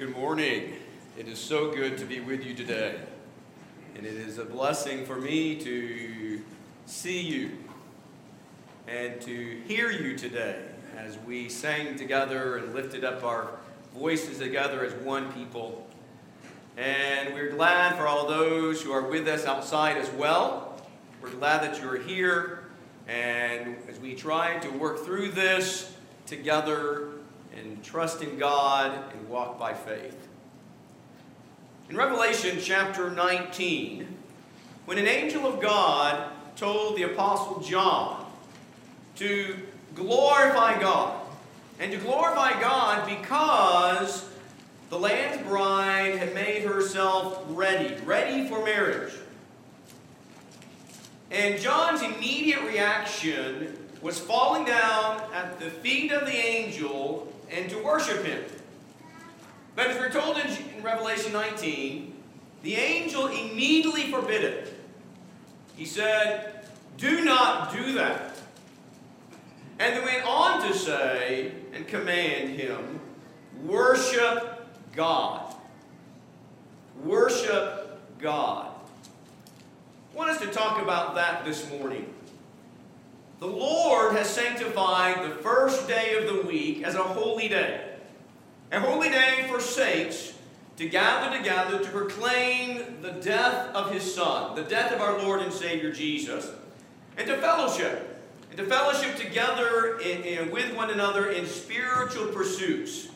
Good morning. It is so good to be with you today. And it is a blessing for me to see you and to hear you today as we sang together and lifted up our voices together as one people. And we're glad for all those who are with us outside as well. We're glad that you're here. And as we try to work through this together trust in God and walk by faith. In Revelation chapter 19, when an angel of God told the Apostle John to glorify God, and to glorify God because the Lamb's bride had made herself ready, ready for marriage. And John's immediate reaction was falling down at the feet of the angel and to worship him. But as we're told in, Revelation 19, the angel immediately forbid it. He said, Do not do that. And then went on to say and command him, Worship God. Worship God. I want us to talk about that this morning. The Lord has sanctified the first day of the week as a holy day. A holy day for saints to gather together to proclaim the death of his Son, the death of our Lord and Savior Jesus, and to fellowship, and to fellowship together in, in, with one another in spiritual pursuits.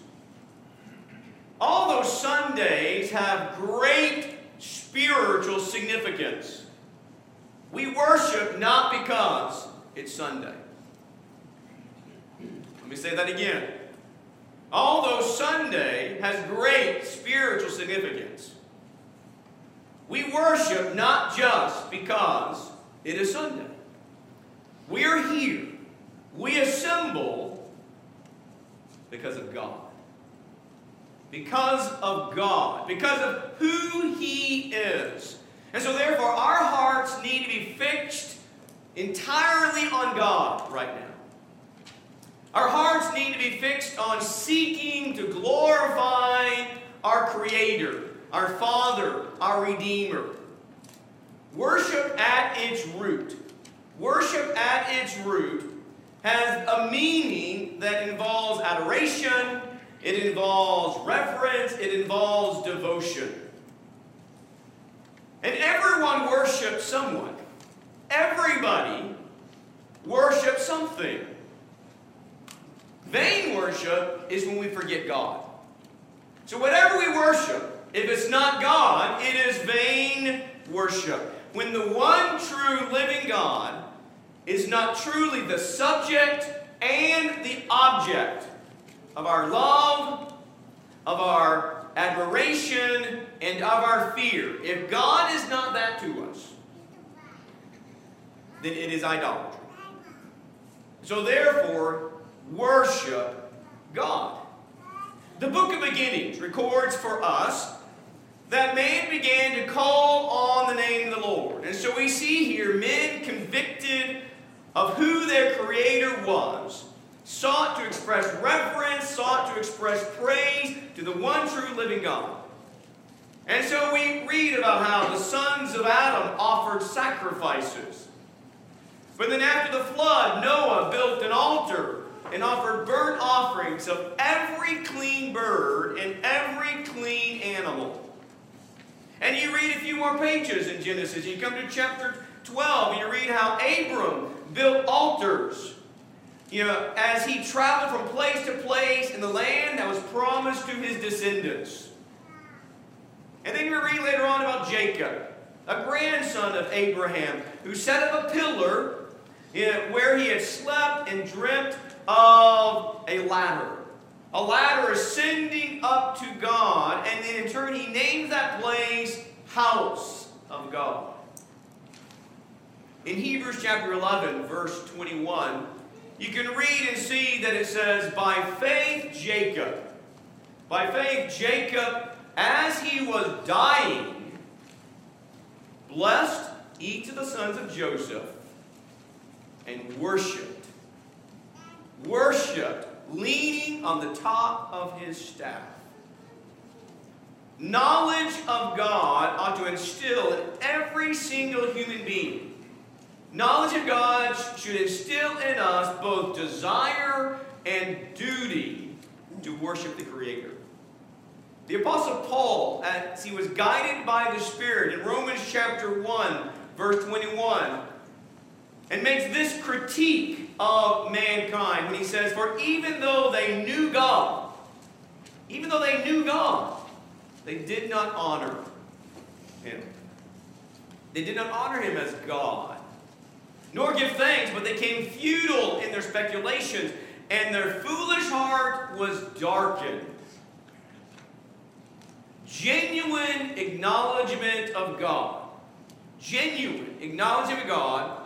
All those Sundays have great spiritual significance. We worship not because it's Sunday. Let me say that again. Although Sunday has great spiritual significance, we worship not just because it is Sunday. We are here. We assemble because of God. Because of God. Because of who He is. And so, therefore, our hearts need to be fixed entirely on God right now. Our hearts need to be fixed on seeking to glorify our Creator, our Father, our Redeemer. Worship at its root, worship at its root has a meaning that involves adoration, it involves reverence, it involves devotion. And everyone worships someone. Everybody worships something. Vain worship is when we forget God. So, whatever we worship, if it's not God, it is vain worship. When the one true living God is not truly the subject and the object of our love, of our admiration, and of our fear, if God is not that to us, then it is idolatry. So, therefore, worship God. The book of beginnings records for us that man began to call on the name of the Lord. And so we see here men convicted of who their Creator was, sought to express reverence, sought to express praise to the one true living God. And so we read about how the sons of Adam offered sacrifices. But then after the flood, Noah built an altar and offered burnt offerings of every clean bird and every clean animal. And you read a few more pages in Genesis. You come to chapter 12, and you read how Abram built altars. You know, as he traveled from place to place in the land that was promised to his descendants. And then you read later on about Jacob, a grandson of Abraham, who set up a pillar where he had slept and dreamt of a ladder. A ladder ascending up to God, and then in turn he names that place House of God. In Hebrews chapter 11, verse 21, you can read and see that it says, By faith Jacob, by faith Jacob, as he was dying, blessed each of the sons of Joseph and worshiped. Worshiped, leaning on the top of his staff. knowledge of God ought to instill in every single human being. Knowledge of God should instill in us both desire and duty to worship the Creator. The Apostle Paul, as he was guided by the Spirit in Romans chapter 1, verse 21, and makes this critique of mankind when he says, For even though they knew God, even though they knew God, they did not honor him. They did not honor him as God, nor give thanks, but they came futile in their speculations, and their foolish heart was darkened. Genuine acknowledgement of God, genuine acknowledgement of God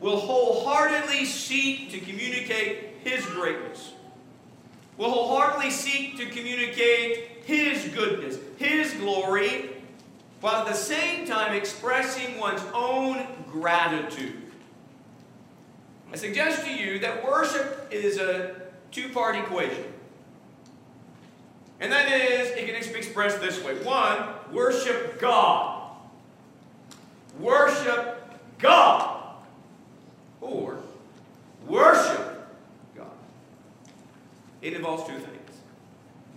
will wholeheartedly seek to communicate His greatness, will wholeheartedly seek to communicate His goodness, His glory, while at the same time expressing one's own gratitude. I suggest to you that worship is a two part equation. And that is, it can be expressed this way. One, worship God. Worship God. Or worship God. It involves two things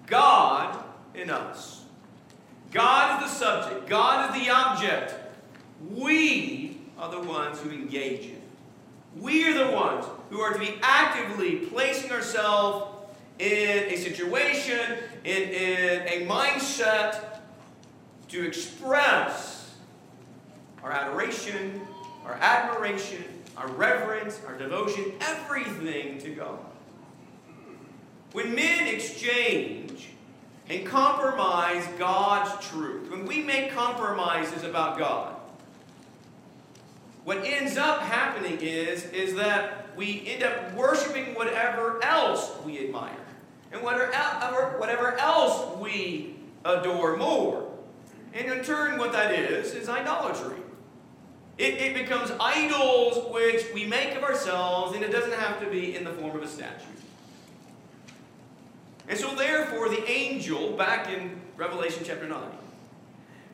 God in us. God is the subject, God is the object. We are the ones who engage in. It. We are the ones who are to be actively placing ourselves in a situation, in, in a mindset to express our adoration, our admiration, our reverence, our devotion, everything to God. When men exchange and compromise God's truth, when we make compromises about God, what ends up happening is, is that we end up worshiping whatever else we admire and whatever, whatever else we adore more. And in turn, what that is, is idolatry. It, it becomes idols which we make of ourselves, and it doesn't have to be in the form of a statue. And so, therefore, the angel, back in Revelation chapter 9,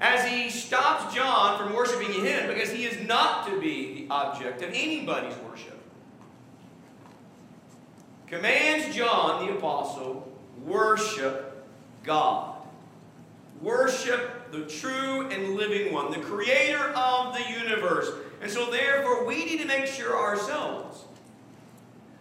as he stops John from worshiping him, because he is not to be the object of anybody's worship, commands John the apostle, worship God. Worship the true and living one, the creator of the universe. And so, therefore, we need to make sure ourselves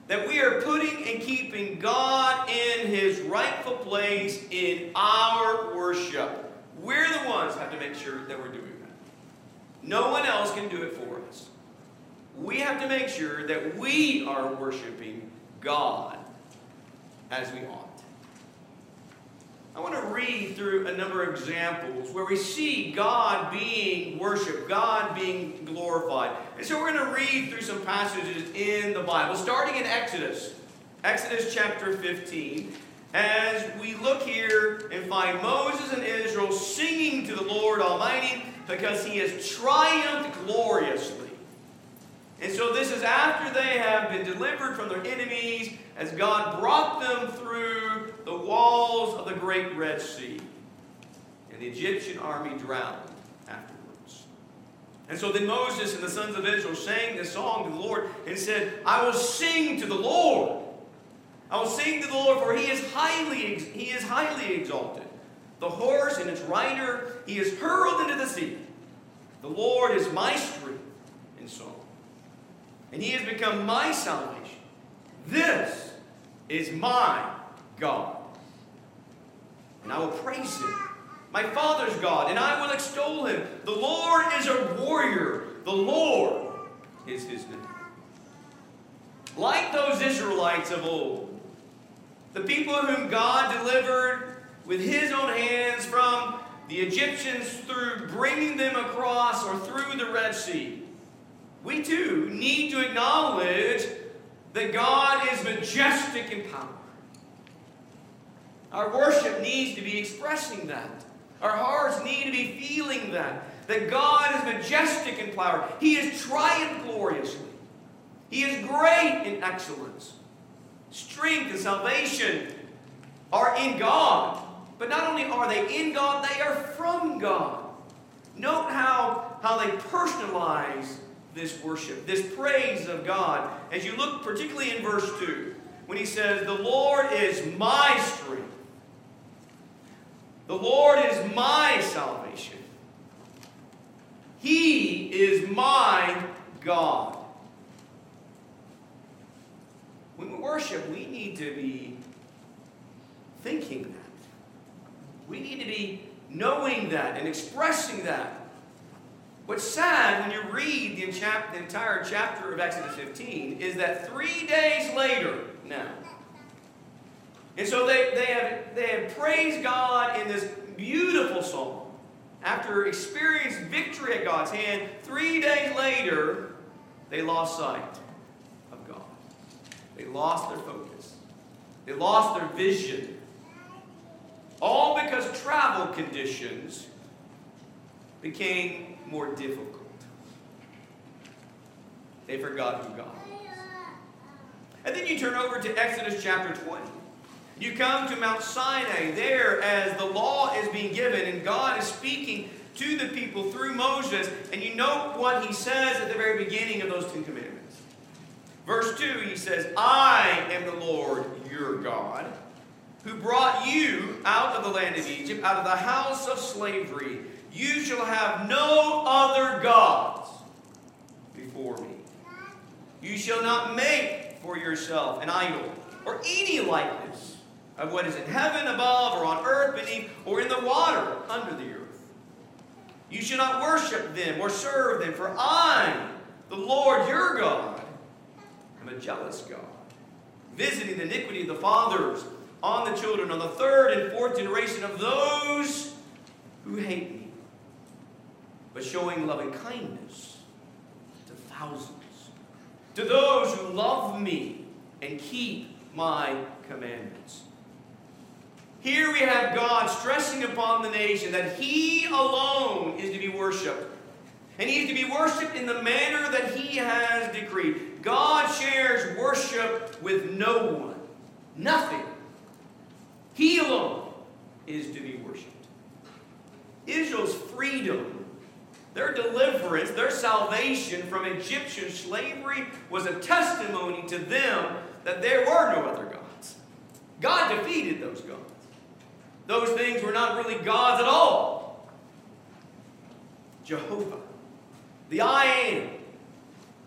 that we are putting and keeping God in his rightful place in our worship. We're the ones have to make sure that we're doing that. No one else can do it for us. We have to make sure that we are worshiping God as we ought. I want to read through a number of examples where we see God being worshiped, God being glorified. And so we're going to read through some passages in the Bible, starting in Exodus, Exodus chapter 15, as we look here and find Moses and Israel singing to the Lord Almighty because he has triumphed gloriously. And so this is after they have been delivered from their enemies as God brought them through the walls of the great Red Sea. And the Egyptian army drowned afterwards. And so then Moses and the sons of Israel sang this song to the Lord and said, I will sing to the Lord. I will sing to the Lord, for he is highly, he is highly exalted. The horse and its rider he is hurled into the sea. The Lord is my strength and song. And he has become my salvation. This is my God. And I will praise him, my Father's God, and I will extol him. The Lord is a warrior, the Lord is his name. Like those Israelites of old, the people whom God delivered with his own hands from the Egyptians through bringing them across or through the Red Sea, we too need to acknowledge that God is majestic in power. Our worship needs to be expressing that. Our hearts need to be feeling that. That God is majestic in power. He is triumphed gloriously. He is great in excellence. Strength and salvation are in God. But not only are they in God, they are from God. Note how, how they personalize this worship, this praise of God. As you look particularly in verse 2, when he says, The Lord is my strength. The Lord is my salvation. He is my God. When we worship, we need to be thinking that. We need to be knowing that and expressing that. What's sad when you read the, entire chapter of Exodus 15 is that three days later now, and so they, they, have, they have praised God in this beautiful song. After experiencing victory at God's hand, three days later, they lost sight of God. They lost their focus. They lost their vision. All because travel conditions became more difficult. They forgot who God was. And then you turn over to Exodus chapter 20. You come to Mount Sinai there as the law is being given and God is speaking to the people through Moses. And you know what he says at the very beginning of those Ten Commandments. Verse 2, he says, I am the Lord your God who brought you out of the land of Egypt, out of the house of slavery. You shall have no other gods before me. You shall not make for yourself an idol or any likeness of what is in heaven above or on earth beneath or in the water under the earth. You shall not worship them or serve them, for I, the Lord your God, am a jealous God, visiting the iniquity of the fathers on the children, on the third and fourth generation of those who hate me, but showing loving kindness to thousands, to those who love me and keep my commandments. Here we have God stressing upon the nation that He alone is to be worshiped. And He is to be worshiped in the manner that He has decreed. God shares worship with no one. Nothing he alone is to be worshiped. Israel's freedom, their deliverance, their salvation from Egyptian slavery was a testimony to them that there were no other gods. God defeated those gods. Those things were not really gods at all. Jehovah, the I am,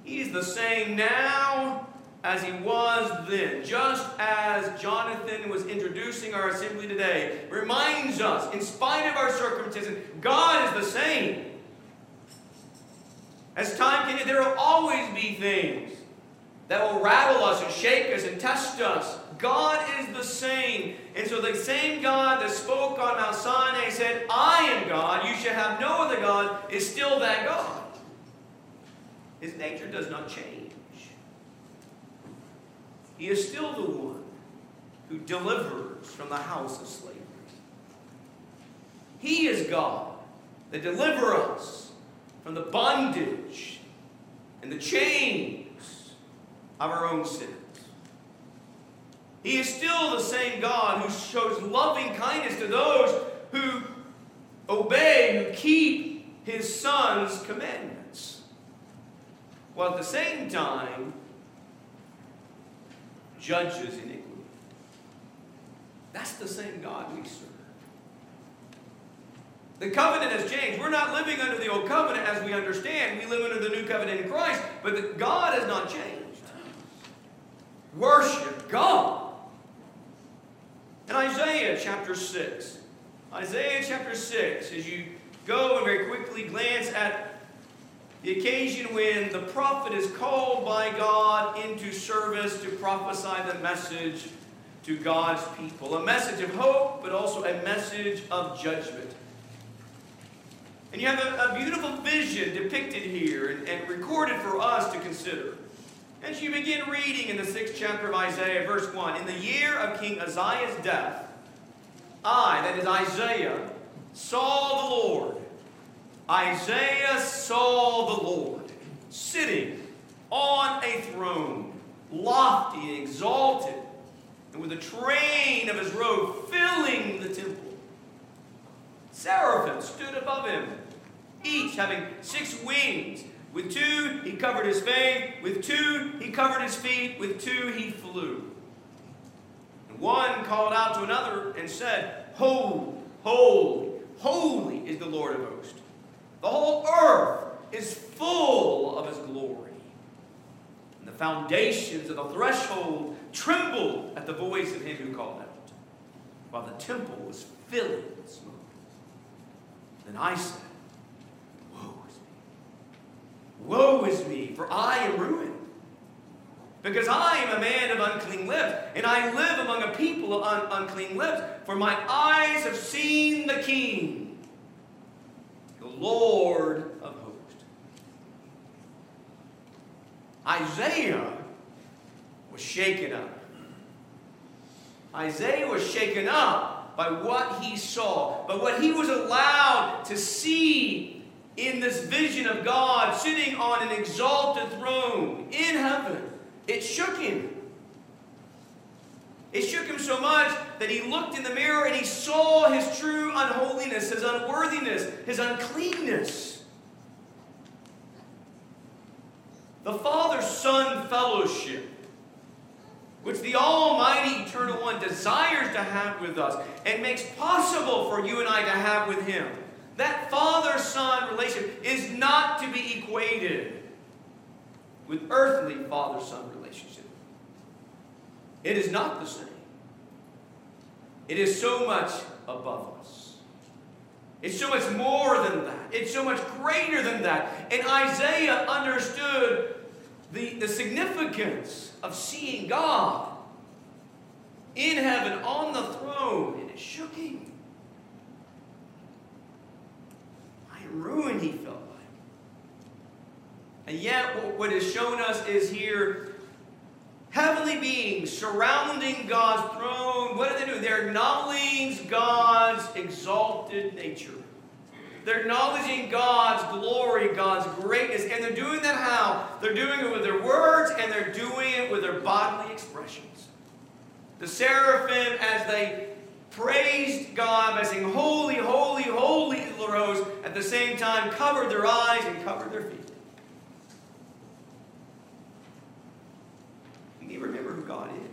He's the same now as he was then, just as Jonathan was introducing our assembly today, reminds us, in spite of our circumstances, God is the same. As time continues, there will always be things that will rattle us and shake us and test us. God is the same. And so the same God that spoke on Mount Sinai said, I am God, you shall have no other God, is still that God. His nature does not change. He is still the one who delivers from the house of slavery. He is God that delivers us from the bondage and the chains of our own sins. He is still the same God who shows loving kindness to those who obey, who keep his Son's commandments. While at the same time, judges iniquity. That's the same God we serve. The covenant has changed. We're not living under the old covenant as we understand. We live under the new covenant in Christ, but God has not changed. Worship God. In Isaiah chapter 6, Isaiah chapter 6, as you go and very quickly glance at the occasion when the prophet is called by God into service to prophesy the message to God's people. A message of hope, but also a message of judgment. And you have a, a beautiful vision depicted here and, and recorded for us to consider. As you begin reading in the sixth chapter of Isaiah, verse 1, in the year of King Uzziah's death, I, that is Isaiah, saw the Lord Isaiah saw the Lord sitting on a throne, lofty and exalted, and with the train of his robe filling the temple. seraphim stood above him, each having six wings. With two, he covered his face. With two, covered his feet. With two, he flew. And one called out to another and said, Holy, holy, holy is the Lord of hosts. The whole earth is full of his glory. And the foundations of the threshold trembled at the voice of him who called out, while the temple was filling with smoke. Then I said, Woe is me! Woe is me, for I am ruined. Because I am a man of unclean lips, and I live among a people of un- unclean lips, for my eyes have seen the King, the Lord of hosts. Isaiah was shaken up. Isaiah was shaken up by what he saw, by what he was allowed to see in this vision of God sitting on an exalted throne in heaven. It shook him. It shook him so much that he looked in the mirror and he saw his true unholiness, his unworthiness, his uncleanness. The Father Son fellowship, which the Almighty Eternal One desires to have with us and makes possible for you and I to have with Him. That Father Son relationship is not to be equated with earthly Father Son. It is not the same. It is so much above us. It's so much more than that. It's so much greater than that. And Isaiah understood the, the significance of seeing God in heaven on the throne, and it shook him. I am ruined, he felt like. And yet, what is shown us is here heavenly beings surrounding God's throne. What do they do? They're acknowledging God's exalted nature. They're acknowledging God's glory, God's greatness, and they're doing that how? They're doing it with their words and they're doing it with their bodily expressions. The seraphim, as they praised God by saying, Holy, holy, holy rose, at the same time covered their eyes and covered their feet. We need to remember who God is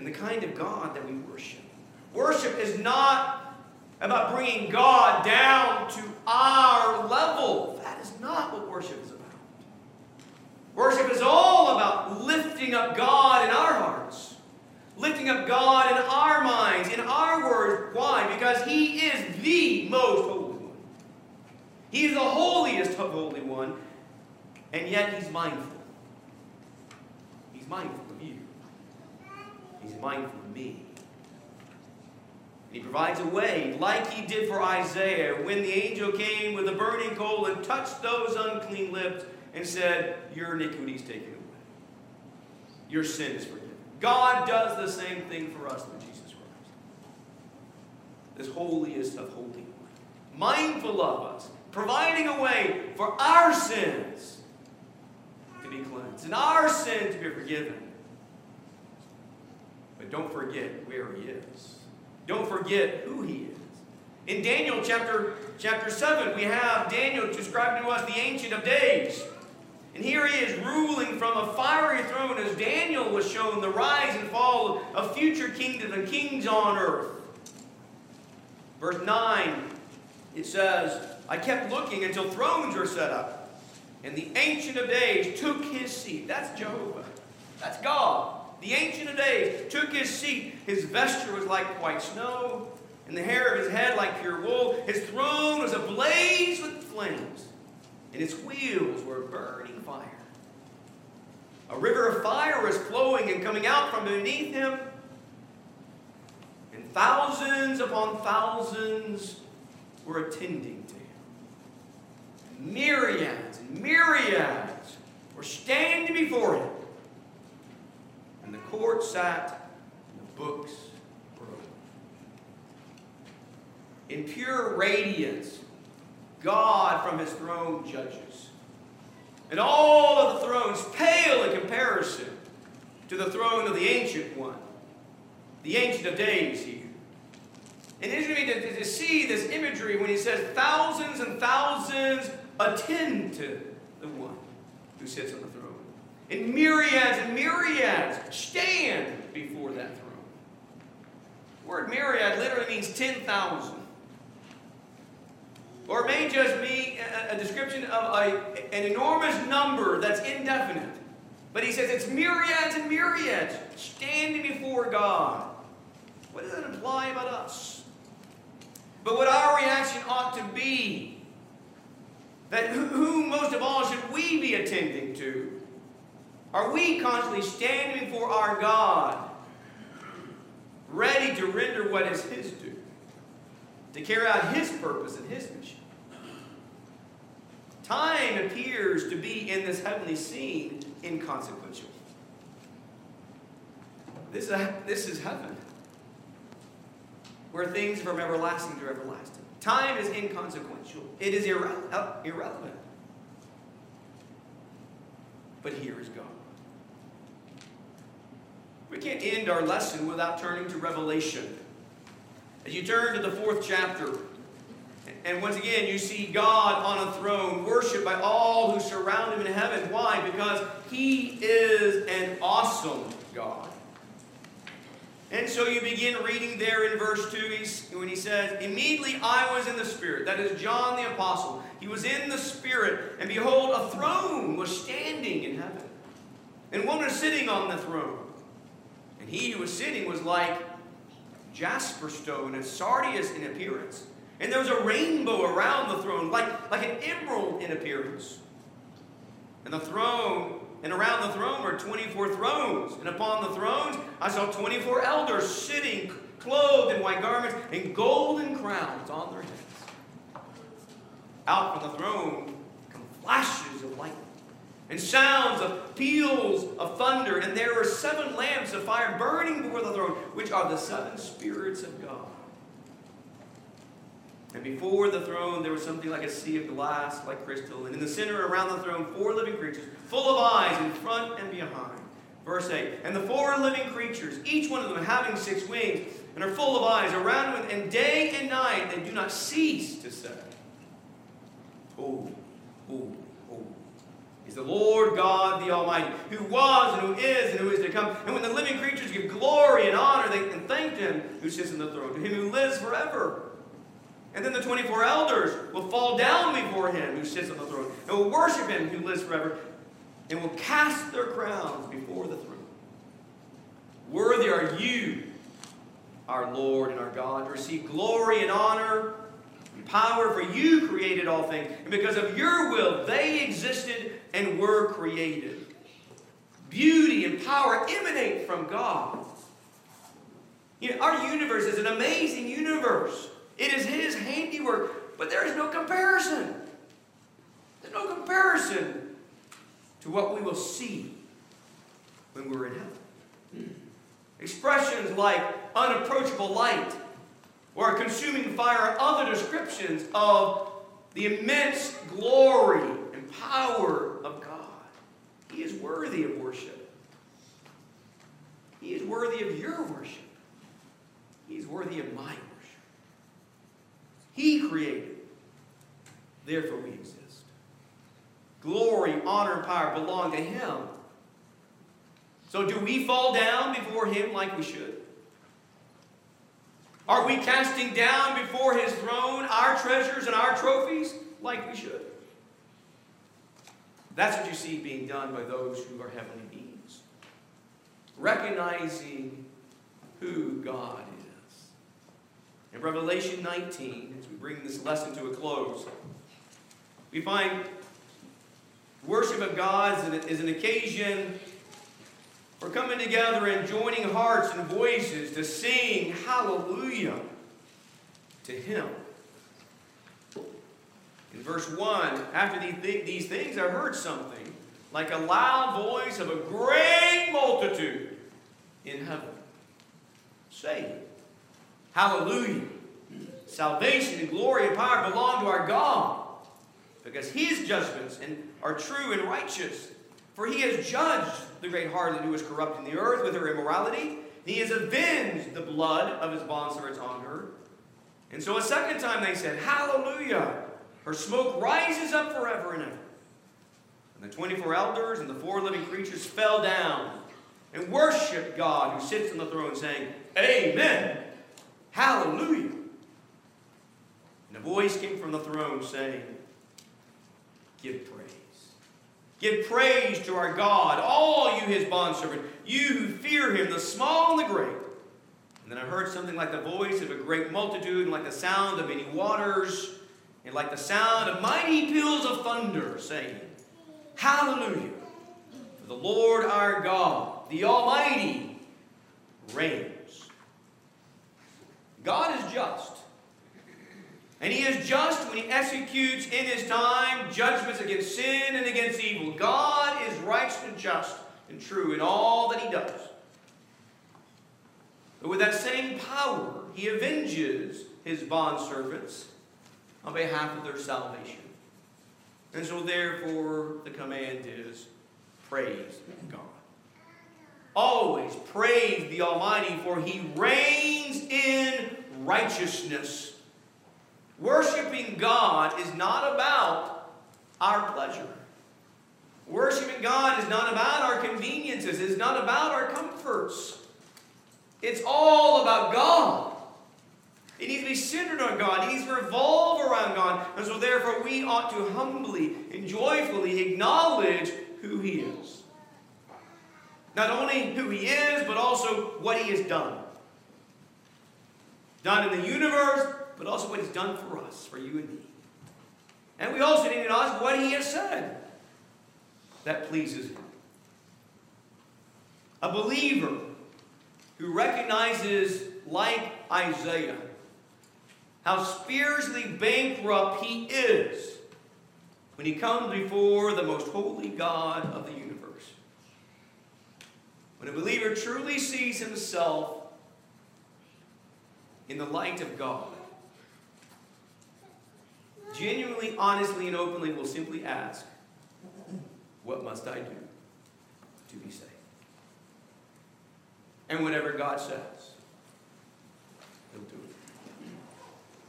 and the kind of God that we worship. Worship is not about bringing God down to our level. That is not what worship is about. Worship is all about lifting up God in our hearts, lifting up God in our minds, in our words. Why? Because He is the most holy one. He is the holiest of holy one, and yet He's mindful. He's mindful of you. He's mindful of me. And he provides a way, like he did for Isaiah, when the angel came with a burning coal and touched those unclean lips and said, Your iniquity is taken away. Your sin is forgiven. God does the same thing for us through Jesus Christ. This holiest of holy one. Mindful of us, providing a way for our sins to be cleansed and our sin to be forgiven. But don't forget where he is. Don't forget who he is. In Daniel chapter, chapter 7, we have Daniel describing to us the Ancient of Days. And here he is ruling from a fiery throne as Daniel was shown the rise and fall of future kingdoms and kings on earth. Verse 9, it says, I kept looking until thrones were set up, and the Ancient of Days took his seat. That's Jehovah. That's God. The Ancient of Days took his seat. His vesture was like white snow, and the hair of his head like pure wool. His throne was ablaze with flames, and its wheels were burning fire. A river of fire was flowing and coming out from beneath him, and thousands upon thousands were attending to him. Myriads and myriads were standing before him. Court sat, the books open. In pure radiance, God from his throne judges. And all of the thrones pale in comparison to the throne of the Ancient One, the Ancient of Days here. And it's going to, to see this imagery when he says thousands and thousands attend to the one who sits on the throne. And myriads and myriads stand before that throne. The word myriad literally means 10,000. Or it may just be a, a description of a, an enormous number that's indefinite. But he says it's myriads and myriads standing before God. What does that imply about us? But what our reaction ought to be that who most of all should we be attending to? Are we constantly standing before our God, ready to render what is His due, to carry out His purpose and His mission? Time appears to be in this heavenly scene inconsequential. This is, this is heaven, where things from everlasting to everlasting. Time is inconsequential, it is irre- uh, irrelevant. But here is God. We can't end our lesson without turning to Revelation. As you turn to the fourth chapter, and once again, you see God on a throne, worshiped by all who surround him in heaven. Why? Because he is an awesome God. And so you begin reading there in verse 2 when he says, Immediately I was in the Spirit. That is John the Apostle. He was in the Spirit, and behold, a throne was standing in heaven. And one was sitting on the throne. He who was sitting was like jasper stone and sardius in appearance. And there was a rainbow around the throne, like, like an emerald in appearance. And the throne, and around the throne were 24 thrones. And upon the thrones I saw 24 elders sitting, clothed in white garments, and golden crowns on their heads. Out from the throne come flashes of lightning, and sounds of peals of thunder. And there were seven lamps of fire burning before the throne, which are the seven spirits of God. And before the throne, there was something like a sea of glass, like crystal. And in the center around the throne, four living creatures, full of eyes in front and behind. Verse 8 And the four living creatures, each one of them having six wings, and are full of eyes around them, and day and night they do not cease to say, Holy, holy, is the Lord God the Almighty, who was and who is and who is to come. And when the living creatures give glory and honor, they and thank him who sits on the throne, to him who lives forever. And then the 24 elders will fall down before him who sits on the throne and will worship him who lives forever and will cast their crowns before the throne. Worthy are you, our Lord and our God, to receive glory and honor power, for you created all things. And because of your will, they existed and were created. Beauty and power emanate from God. You know, our universe is an amazing universe. It is His handiwork, but there is no comparison. There's no comparison to what we will see when we're in heaven. Expressions like unapproachable light or consuming fire other descriptions of the immense glory and power of God. He is worthy of worship. He is worthy of your worship. He is worthy of my worship. he created. Therefore we exist. Glory, honor, and power belong to Him. So do we fall down before Him like we should? Are we casting down before His throne our treasures and our trophies like we should? That's what you see being done by those who are heavenly beings. Recognizing who God is. In Revelation 19, as we bring this lesson to a close. We find worship of God is an occasion for coming together and joining hearts and voices to sing hallelujah to Him. In verse 1, after these things, I heard something like a loud voice of a great multitude in heaven saying, Hallelujah. Salvation and glory and power belong to our God because his judgments are true and righteous. For he has judged the great harlot who was corrupting the earth with her immorality. He has avenged the blood of his bondservants on her. And so a second time they said, Hallelujah! Her smoke rises up forever and ever. And the 24 elders and the four living creatures fell down and worshiped God who sits on the throne, saying, Amen! Hallelujah! And a voice came from the throne saying, Give praise. Give praise to our God, all you his bondservants, you who fear him, the small and the great. And then I heard something like the voice of a great multitude, and like the sound of many waters, and like the sound of mighty peals of thunder, saying, Hallelujah! For the Lord our God, the Almighty, reigns. God is just. And he is just when he executes in his time judgments against sin and against evil. God is righteous and just and true in all that he does. But with that same power, he avenges his bondservants on behalf of their salvation. And so, therefore, the command is praise God. Always praise the Almighty, for he reigns in righteousness. Worshipping God is not about our pleasure. Worshipping God is not about our conveniences, it's not about our comforts. It's all about God. It needs to be centered on God. It needs to revolve around God. And so, therefore, we ought to humbly and joyfully acknowledge who He is. Not only who He is, but also what He has done. Done in the universe, but also what He's done for us, for you and me. And we also need to ask what He has said that pleases Him. A believer who recognizes, like Isaiah, how spiritually bankrupt he is when he comes before the most holy God of the universe. When a believer truly sees himself in the light of God, genuinely, honestly, and openly will simply ask, What must I do to be saved? And whatever God says, He'll do it.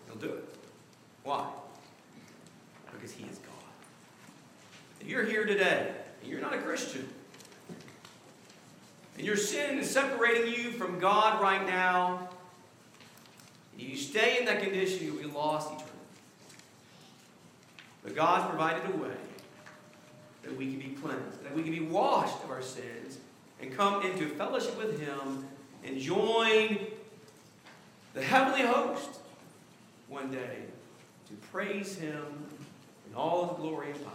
He'll do it. Why? Because He is God. If you're here today and you're not a Christian, and your sin is separating you from God right now, if you stay in that condition, you'll be lost eternally. But God provided a way that we can be cleansed, that we can be washed of our sins, and come into fellowship with Him and join the heavenly host one day to praise Him in all His glory and power.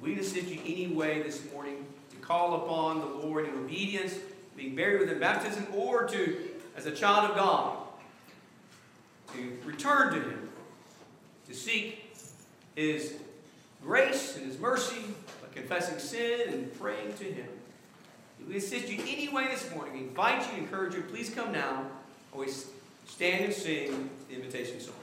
We can assist you any way this morning to call upon the Lord in obedience, being buried within baptism, or to, as a child of God, to return to Him, to seek His grace and His mercy by confessing sin and praying to Him. We assist you any way this morning. We invite you, encourage you. Please come now. Always stand and sing the invitation song.